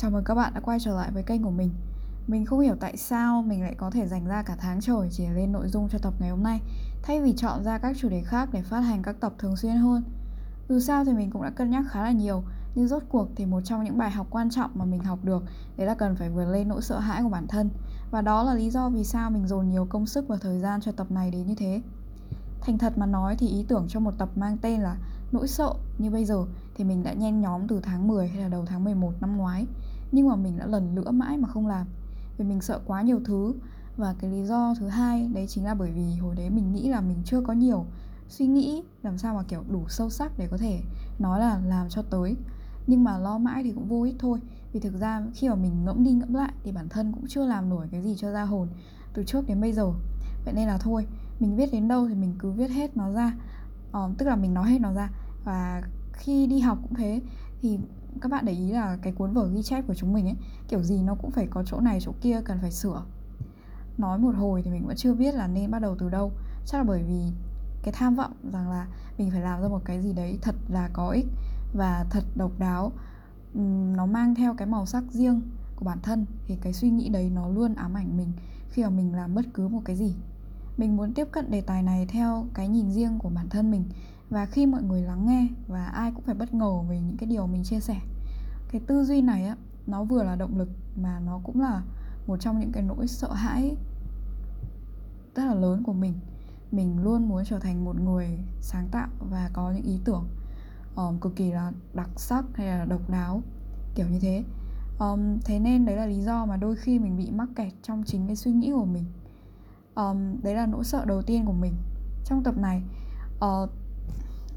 Chào mừng các bạn đã quay trở lại với kênh của mình. Mình không hiểu tại sao mình lại có thể dành ra cả tháng trời chỉ lên nội dung cho tập ngày hôm nay, Thay vì chọn ra các chủ đề khác để phát hành các tập thường xuyên hơn. Dù sao thì mình cũng đã cân nhắc khá là nhiều, Nhưng rốt cuộc thì một trong những bài học quan trọng mà mình học được Đấy là cần phải vượt lên nỗi sợ hãi của bản thân. Và đó là lý do vì sao mình dồn nhiều công sức và thời gian cho tập này đến như thế. Thành thật mà nói thì ý tưởng cho một tập mang tên là nỗi sợ như bây giờ thì mình đã nhen nhóm từ tháng 10 hay là đầu tháng 11 năm ngoái. Nhưng mà mình đã lần lữa mãi mà không làm. Vì mình sợ quá nhiều thứ. Và cái lý do thứ hai đấy chính là bởi vì hồi đấy mình nghĩ là mình chưa có nhiều suy nghĩ làm sao mà, kiểu, đủ sâu sắc để có thể nói là làm cho tới. Nhưng mà lo mãi thì cũng vô ích thôi. Vì thực ra khi mà mình ngẫm đi ngẫm lại thì bản thân cũng chưa làm nổi cái gì cho ra hồn từ trước đến bây giờ. Vậy nên là thôi, mình viết đến đâu thì mình cứ viết hết nó ra uh, tức là mình nói hết nó ra. Và khi đi học cũng thế thì các bạn để ý là cái cuốn vở ghi chép của chúng mình ấy kiểu gì nó cũng phải có chỗ này chỗ kia cần phải sửa. Nói một hồi thì mình vẫn chưa biết là nên bắt đầu từ đâu. Chắc là bởi vì cái tham vọng rằng là mình phải làm ra một cái gì đấy thật là có ích và thật độc đáo. Nó mang theo cái màu sắc riêng của bản thân thì cái suy nghĩ đấy nó luôn ám ảnh mình khi mà mình làm bất cứ một cái gì mình muốn tiếp cận đề tài này theo cái nhìn riêng của bản thân mình. Và khi mọi người lắng nghe và ai cũng phải bất ngờ về những cái điều mình chia sẻ. Cái tư duy này á nó vừa là động lực mà nó cũng là một trong những cái nỗi sợ hãi rất là lớn của mình. Mình luôn muốn trở thành một người sáng tạo và có những ý tưởng um, cực kỳ là đặc sắc hay là độc đáo kiểu như thế. Um, thế nên đấy là lý do mà đôi khi mình bị mắc kẹt trong chính cái suy nghĩ của mình um, đấy là nỗi sợ đầu tiên của mình trong tập này. Uh,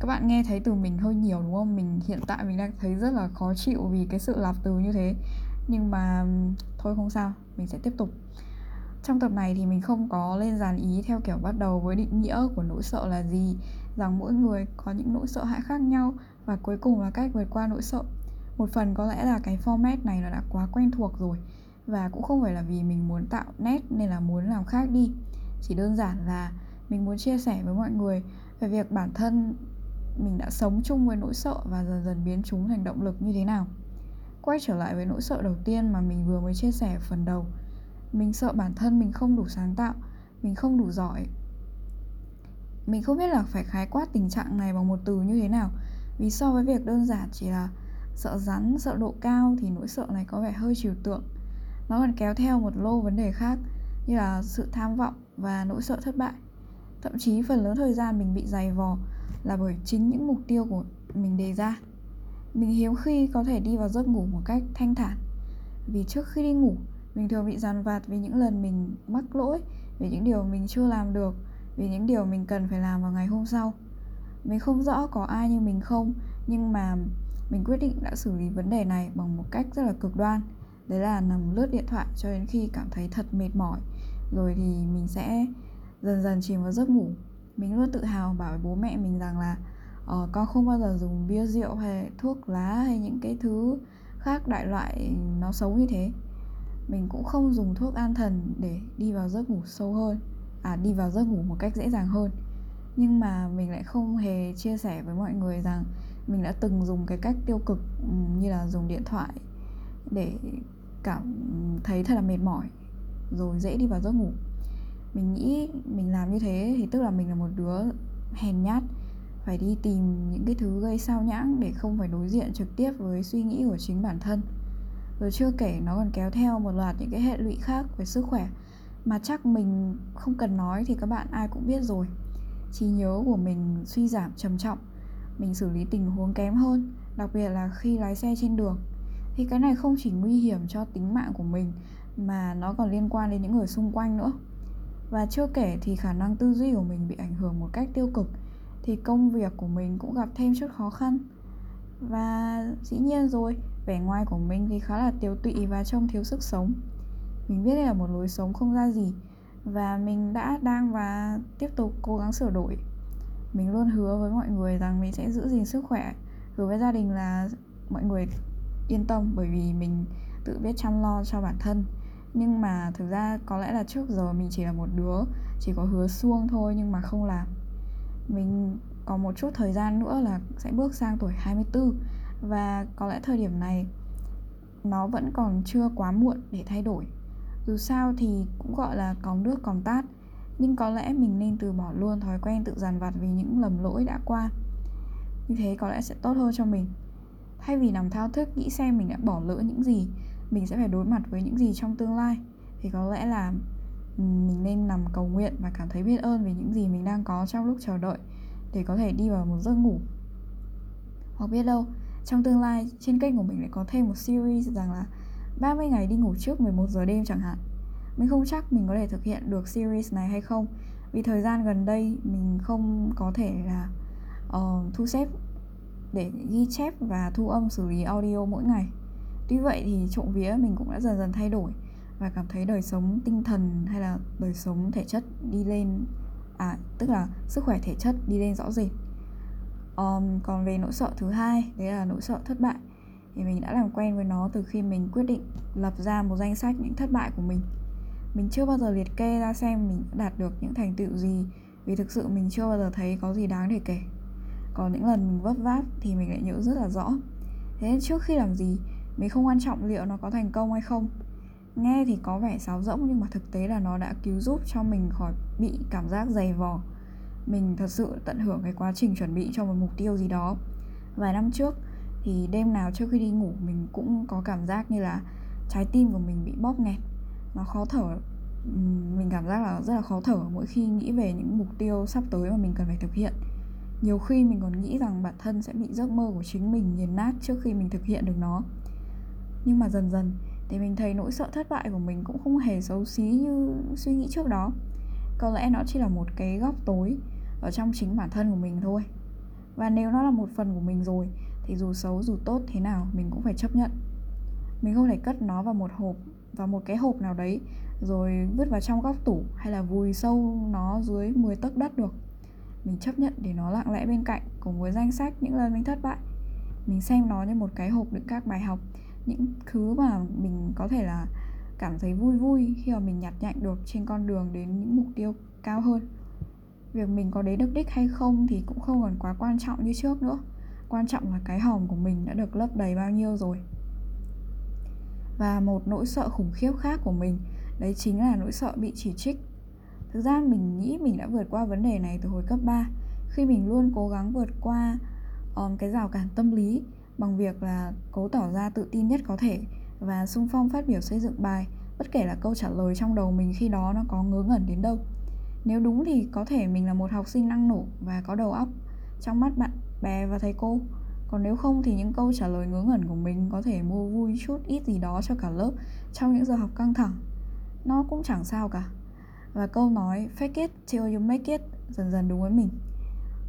các bạn nghe thấy từ mình hơi nhiều đúng không? Mình hiện tại mình đang thấy rất là khó chịu vì cái sự lặp từ như thế. Nhưng mà thôi không sao mình sẽ tiếp tục. Trong tập này thì mình không có lên dàn ý theo kiểu bắt đầu với định nghĩa của nỗi sợ là gì rằng mỗi người có những nỗi sợ hãi khác nhau và cuối cùng là cách vượt qua nỗi sợ. Một phần có lẽ là cái format này nó đã quá quen thuộc rồi và cũng không phải là vì mình muốn tạo nét nên là muốn làm khác đi chỉ đơn giản là mình muốn chia sẻ với mọi người về việc bản thân mình đã sống chung với nỗi sợ và dần dần biến chúng thành động lực như thế nào. Quay trở lại với nỗi sợ đầu tiên mà mình vừa mới chia sẻ ở phần đầu. Mình sợ bản thân mình không đủ sáng tạo, mình không đủ giỏi. Mình không biết là phải khái quát tình trạng này bằng một từ như thế nào, vì so với việc đơn giản chỉ là sợ rắn, sợ độ cao thì nỗi sợ này có vẻ hơi trừu tượng. Nó còn kéo theo một lô vấn đề khác như là sự tham vọng và nỗi sợ thất bại. Thậm chí phần lớn thời gian mình bị dày vò là bởi chính những mục tiêu của mình đề ra. Mình hiếm khi có thể đi vào giấc ngủ một cách thanh thản, vì trước khi đi ngủ, mình thường bị dằn vặt vì những lần mình mắc lỗi, vì những điều mình chưa làm được, vì những điều mình cần phải làm vào ngày hôm sau. Mình không rõ có ai như mình không, nhưng mà mình quyết định đã xử lý vấn đề này bằng một cách rất là cực đoan. Đấy là nằm lướt điện thoại cho đến khi cảm thấy thật mệt mỏi rồi thì mình sẽ dần dần chìm vào giấc ngủ. Mình luôn tự hào bảo với bố mẹ mình rằng là uh, con không bao giờ dùng bia rượu hay thuốc lá hay những cái thứ khác đại loại nó xấu như thế. Mình cũng không dùng thuốc an thần để đi vào giấc ngủ sâu hơn à đi vào giấc ngủ một cách dễ dàng hơn. Nhưng mà mình lại không hề chia sẻ với mọi người rằng mình đã từng dùng cái cách tiêu cực như là dùng điện thoại để cảm thấy thật là mệt mỏi rồi dễ đi vào giấc ngủ. Mình nghĩ mình làm như thế thì tức là mình là một đứa hèn nhát, phải đi tìm những cái thứ gây sao nhãng để không phải đối diện trực tiếp với suy nghĩ của chính bản thân. Rồi chưa kể nó còn kéo theo một loạt những cái hệ lụy khác về sức khỏe mà chắc mình không cần nói thì các bạn ai cũng biết rồi. Trí nhớ của mình suy giảm trầm trọng, mình xử lý tình huống kém hơn, đặc biệt là khi lái xe trên đường. Thì cái này không chỉ nguy hiểm cho tính mạng của mình mà nó còn liên quan đến những người xung quanh nữa. Và chưa kể thì khả năng tư duy của mình bị ảnh hưởng một cách tiêu cực, thì công việc của mình cũng gặp thêm chút khó khăn. Và dĩ nhiên rồi, vẻ ngoài của mình thì khá là tiều tụy và trông thiếu sức sống. Mình biết đây là một lối sống không ra gì, và mình đã đang và tiếp tục cố gắng sửa đổi. Mình luôn hứa với mọi người rằng mình sẽ giữ gìn sức khỏe, hứa với gia đình là mọi người yên tâm bởi vì mình tự biết chăm lo cho bản thân nhưng mà thực ra có lẽ là trước giờ mình chỉ là một đứa, chỉ có hứa xuông thôi nhưng mà không làm. Mình có một chút thời gian nữa là sẽ bước sang tuổi 24 và có lẽ thời điểm này, nó vẫn còn chưa quá muộn để thay đổi. Dù sao thì cũng gọi là còng nước còn tát, nhưng có lẽ mình nên từ bỏ luôn thói quen tự dằn vặt vì những lầm lỗi đã qua. Như thế có lẽ sẽ tốt hơn cho mình. Thay vì nằm thao thức, nghĩ xem mình đã bỏ lỡ những gì mình sẽ phải đối mặt với những gì trong tương lai. Thì có lẽ là ừ, mình nên nằm cầu nguyện và cảm thấy biết ơn về những gì mình đang có trong lúc chờ đợi để có thể đi vào một giấc ngủ. Hoặc biết đâu trong tương lai trên kênh của mình lại có thêm một series rằng là 30 ngày đi ngủ trước 11 giờ đêm chẳng hạn. Mình không chắc mình có thể thực hiện được series này hay không. Vì thời gian gần đây mình không có thể là uh, thu xếp để ghi chép và thu âm xử lý audio mỗi ngày tuy vậy thì trộm vía mình cũng đã dần dần thay đổi và cảm thấy đời sống tinh thần hay là đời sống thể chất đi lên à tức là sức khỏe thể chất đi lên rõ rệt. Um, còn về nỗi sợ thứ hai đấy là nỗi sợ thất bại. Thì mình đã làm quen với nó từ khi mình quyết định lập ra một danh sách những thất bại của mình. Mình chưa bao giờ liệt kê ra xem mình đã đạt được những thành tựu gì vì thực sự mình chưa bao giờ thấy có gì đáng để kể. Còn những lần mình vấp váp thì mình lại nhớ rất là rõ. Thế nên trước khi làm gì mình không quan trọng liệu nó có thành công hay không. Nghe thì có vẻ sáo rỗng nhưng mà thực tế là nó đã cứu giúp cho mình khỏi bị cảm giác dày vò. Mình thật sự tận hưởng cái quá trình chuẩn bị cho một mục tiêu gì đó. Vài năm trước thì đêm nào trước khi đi ngủ mình cũng có cảm giác như là trái tim của mình bị bóp nghẹt. Nó khó thở mình cảm giác là rất là khó thở mỗi khi nghĩ về những mục tiêu sắp tới mà mình cần phải thực hiện. Nhiều khi mình còn nghĩ rằng bản thân sẽ bị giấc mơ của chính mình nghiền nát trước khi mình thực hiện được nó nhưng mà dần dần thì mình thấy nỗi sợ thất bại của mình cũng không hề xấu xí như suy nghĩ trước đó. Có lẽ nó chỉ là một cái góc tối ở trong chính bản thân của mình thôi. Và nếu nó là một phần của mình rồi, thì dù xấu dù tốt thế nào, mình cũng phải chấp nhận. Mình không thể cất nó vào một hộp, vào một cái hộp nào đấy, rồi vứt vào trong góc tủ hay là vùi sâu nó dưới 10 tấc đất được. Mình chấp nhận để nó lặng lẽ bên cạnh cùng với danh sách những lần mình thất bại. Mình xem nó như một cái hộp đựng các bài học những thứ mà mình có thể là cảm thấy vui vui khi mà mình nhặt nhạnh được trên con đường đến những mục tiêu cao hơn. Việc mình có đến được đích hay không thì cũng không còn quá quan trọng như trước nữa. Quan trọng là cái hòm của mình đã được lấp đầy bao nhiêu rồi. Và một nỗi sợ khủng khiếp khác của mình đấy chính là nỗi sợ bị chỉ trích. Thực ra mình nghĩ mình đã vượt qua vấn đề này từ hồi cấp 3 khi mình luôn cố gắng vượt qua um, cái rào cản tâm lý bằng việc là cố tỏ ra tự tin nhất có thể và sung phong phát biểu xây dựng bài bất kể là câu trả lời trong đầu mình khi đó nó có ngớ ngẩn đến đâu. Nếu đúng thì có thể mình là một học sinh năng nổ và có đầu óc trong mắt bạn bè và thầy cô. Còn nếu không thì những câu trả lời ngớ ngẩn của mình có thể mua vui chút ít gì đó cho cả lớp trong những giờ học căng thẳng. Nó cũng chẳng sao cả. Và câu nói fake it till you make it dần dần đúng với mình.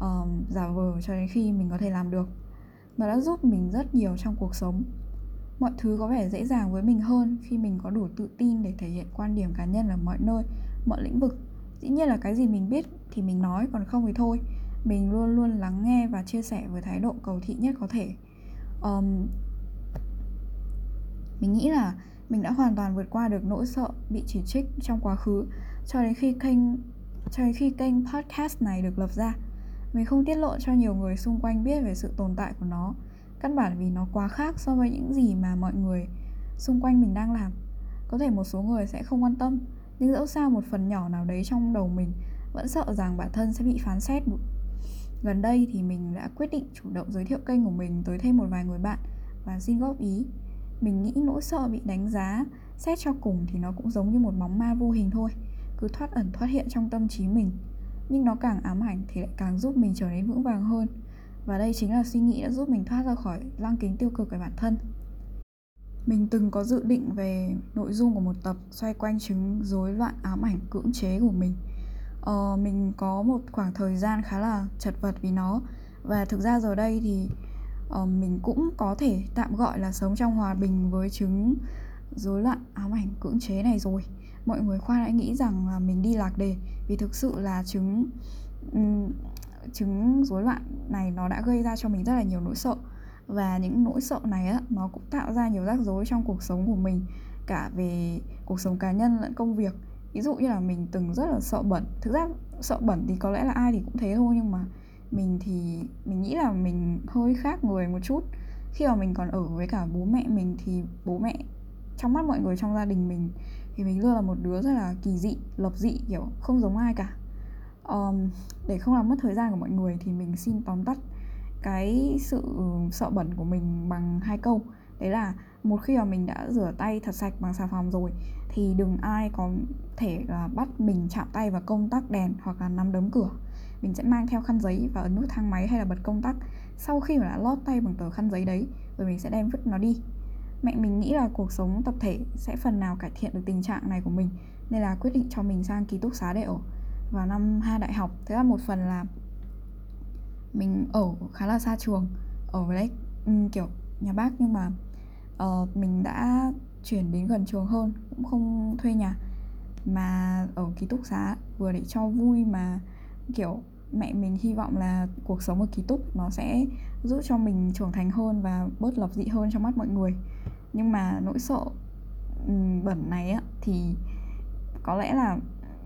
Um, giả vờ cho đến khi mình có thể làm được nó đã giúp mình rất nhiều trong cuộc sống. Mọi thứ có vẻ dễ dàng với mình hơn khi mình có đủ tự tin để thể hiện quan điểm cá nhân ở mọi nơi mọi lĩnh vực. Dĩ nhiên là cái gì mình biết thì mình nói còn không thì thôi. Mình luôn luôn lắng nghe và chia sẻ với thái độ cầu thị nhất có thể. Um, mình nghĩ là mình đã hoàn toàn vượt qua được nỗi sợ bị chỉ trích trong quá khứ cho đến khi kênh cho đến khi kênh podcast này được lập ra mình không tiết lộ cho nhiều người xung quanh biết về sự tồn tại của nó. Căn bản vì nó quá khác so với những gì mà mọi người xung quanh mình đang làm. Có thể một số người sẽ không quan tâm, nhưng dẫu sao một phần nhỏ nào đấy trong đầu mình vẫn sợ rằng bản thân sẽ bị phán xét. Gần đây thì mình đã quyết định chủ động giới thiệu kênh của mình tới thêm một vài người bạn và xin góp ý. Mình nghĩ nỗi sợ bị đánh giá xét cho cùng thì nó cũng giống như một bóng ma vô hình thôi, cứ thoát ẩn thoát hiện trong tâm trí mình nhưng nó càng ám ảnh thì lại càng giúp mình trở nên vững vàng hơn. Và đây chính là suy nghĩ đã giúp mình thoát ra khỏi lăng kính tiêu cực về bản thân. Mình từng có dự định về nội dung của một tập xoay quanh chứng rối loạn ám ảnh cưỡng chế của mình. Ờ, mình có một khoảng thời gian khá là chật vật vì nó. Và thực ra giờ đây thì uh, mình cũng có thể tạm gọi là sống trong hòa bình với chứng rối loạn ám ảnh cưỡng chế này rồi mọi người khoan hãy nghĩ rằng là mình đi lạc đề vì thực sự là chứng um, chứng rối loạn này nó đã gây ra cho mình rất là nhiều nỗi sợ. Và những nỗi sợ này á nó cũng tạo ra nhiều rắc rối trong cuộc sống của mình cả về cuộc sống cá nhân lẫn công việc. Ví dụ như là mình từng rất là sợ bẩn. Thực ra sợ bẩn thì có lẽ là ai thì cũng thế thôi nhưng mà mình thì mình nghĩ là mình hơi khác người một chút. Khi mà mình còn ở với cả bố mẹ mình thì bố mẹ trong mắt mọi người trong gia đình mình thì mình luôn là một đứa rất là kỳ dị lập dị kiểu không giống ai cả. Um, để không làm mất thời gian của mọi người thì mình xin tóm tắt cái sự sợ bẩn của mình bằng hai câu. Đấy là một khi mà mình đã rửa tay thật sạch bằng xà phòng rồi thì đừng ai có thể là bắt mình chạm tay vào công tắc đèn hoặc là nắm đấm cửa. Mình sẽ mang theo khăn giấy và ấn nút thang máy hay là bật công tắc. Sau khi mà đã lót tay bằng tờ khăn giấy đấy rồi mình sẽ đem vứt nó đi mẹ mình nghĩ là cuộc sống tập thể sẽ phần nào cải thiện được tình trạng này của mình nên là quyết định cho mình sang ký túc xá để ở vào năm hai đại học. Thế là một phần là mình ở khá là xa trường ở với đấy ừ, kiểu nhà bác. Nhưng mà uh, mình đã chuyển đến gần trường hơn cũng không thuê nhà mà ở ký túc xá vừa để cho vui mà kiểu mẹ mình hy vọng là cuộc sống ở ký túc nó sẽ giúp cho mình trưởng thành hơn và bớt lập dị hơn trong mắt mọi người. Nhưng mà nỗi sợ bẩn này á thì có lẽ là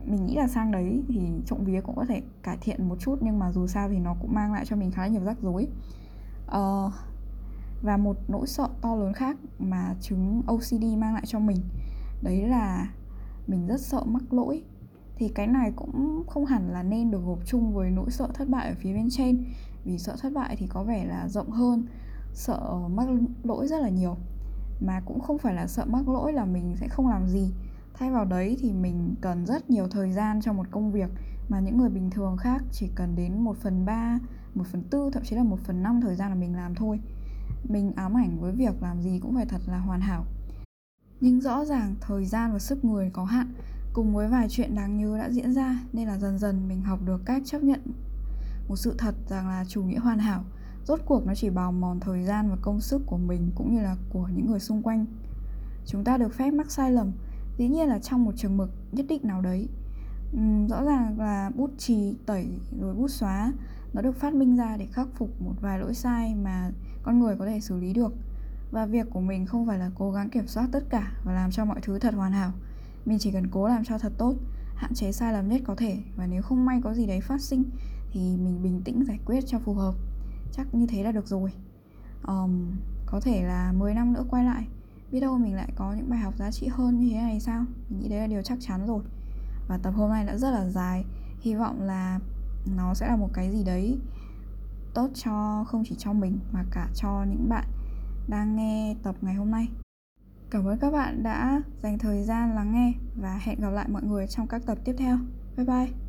mình nghĩ là sang đấy thì trộm vía cũng có thể cải thiện một chút nhưng mà dù sao thì nó cũng mang lại cho mình khá là nhiều rắc rối. Uh, và một nỗi sợ to lớn khác mà chứng OCD mang lại cho mình đấy là mình rất sợ mắc lỗi. Thì cái này cũng không hẳn là nên được gộp chung với nỗi sợ thất bại ở phía bên trên vì sợ thất bại thì có vẻ là rộng hơn sợ mắc lỗi rất là nhiều. Mà cũng không phải là sợ mắc lỗi là mình sẽ không làm gì. Thay vào đấy thì mình cần rất nhiều thời gian cho một công việc mà những người bình thường khác chỉ cần đến 1 phần 3, 1 phần 4, thậm chí là 1 phần 5 thời gian là mình làm thôi. Mình ám ảnh với việc làm gì cũng phải thật là hoàn hảo. Nhưng rõ ràng thời gian và sức người có hạn. Cùng với vài chuyện đáng nhớ đã diễn ra nên là dần dần mình học được cách chấp nhận một sự thật rằng là chủ nghĩa hoàn hảo. Rốt cuộc nó chỉ bào mòn thời gian và công sức của mình cũng như là của những người xung quanh. Chúng ta được phép mắc sai lầm dĩ nhiên là trong một trường mực nhất định nào đấy. Uhm, rõ ràng là bút chì tẩy rồi bút xóa nó được phát minh ra để khắc phục một vài lỗi sai mà con người có thể xử lý được. Và việc của mình không phải là cố gắng kiểm soát tất cả và làm cho mọi thứ thật hoàn hảo. Mình chỉ cần cố làm cho thật tốt hạn chế sai lầm nhất có thể. Và nếu không may có gì đấy phát sinh thì mình bình tĩnh giải quyết cho phù hợp. Chắc như thế là được rồi. Um, có thể là 10 năm nữa quay lại. Biết đâu mình lại có những bài học giá trị hơn như thế này sao? Mình nghĩ đấy là điều chắc chắn rồi. Và tập hôm nay đã rất là dài. Hy vọng là nó sẽ là một cái gì đấy tốt cho không chỉ cho mình mà cả cho những bạn đang nghe tập ngày hôm nay. Cảm ơn các bạn đã dành thời gian lắng nghe và hẹn gặp lại mọi người trong các tập tiếp theo. Bye bye!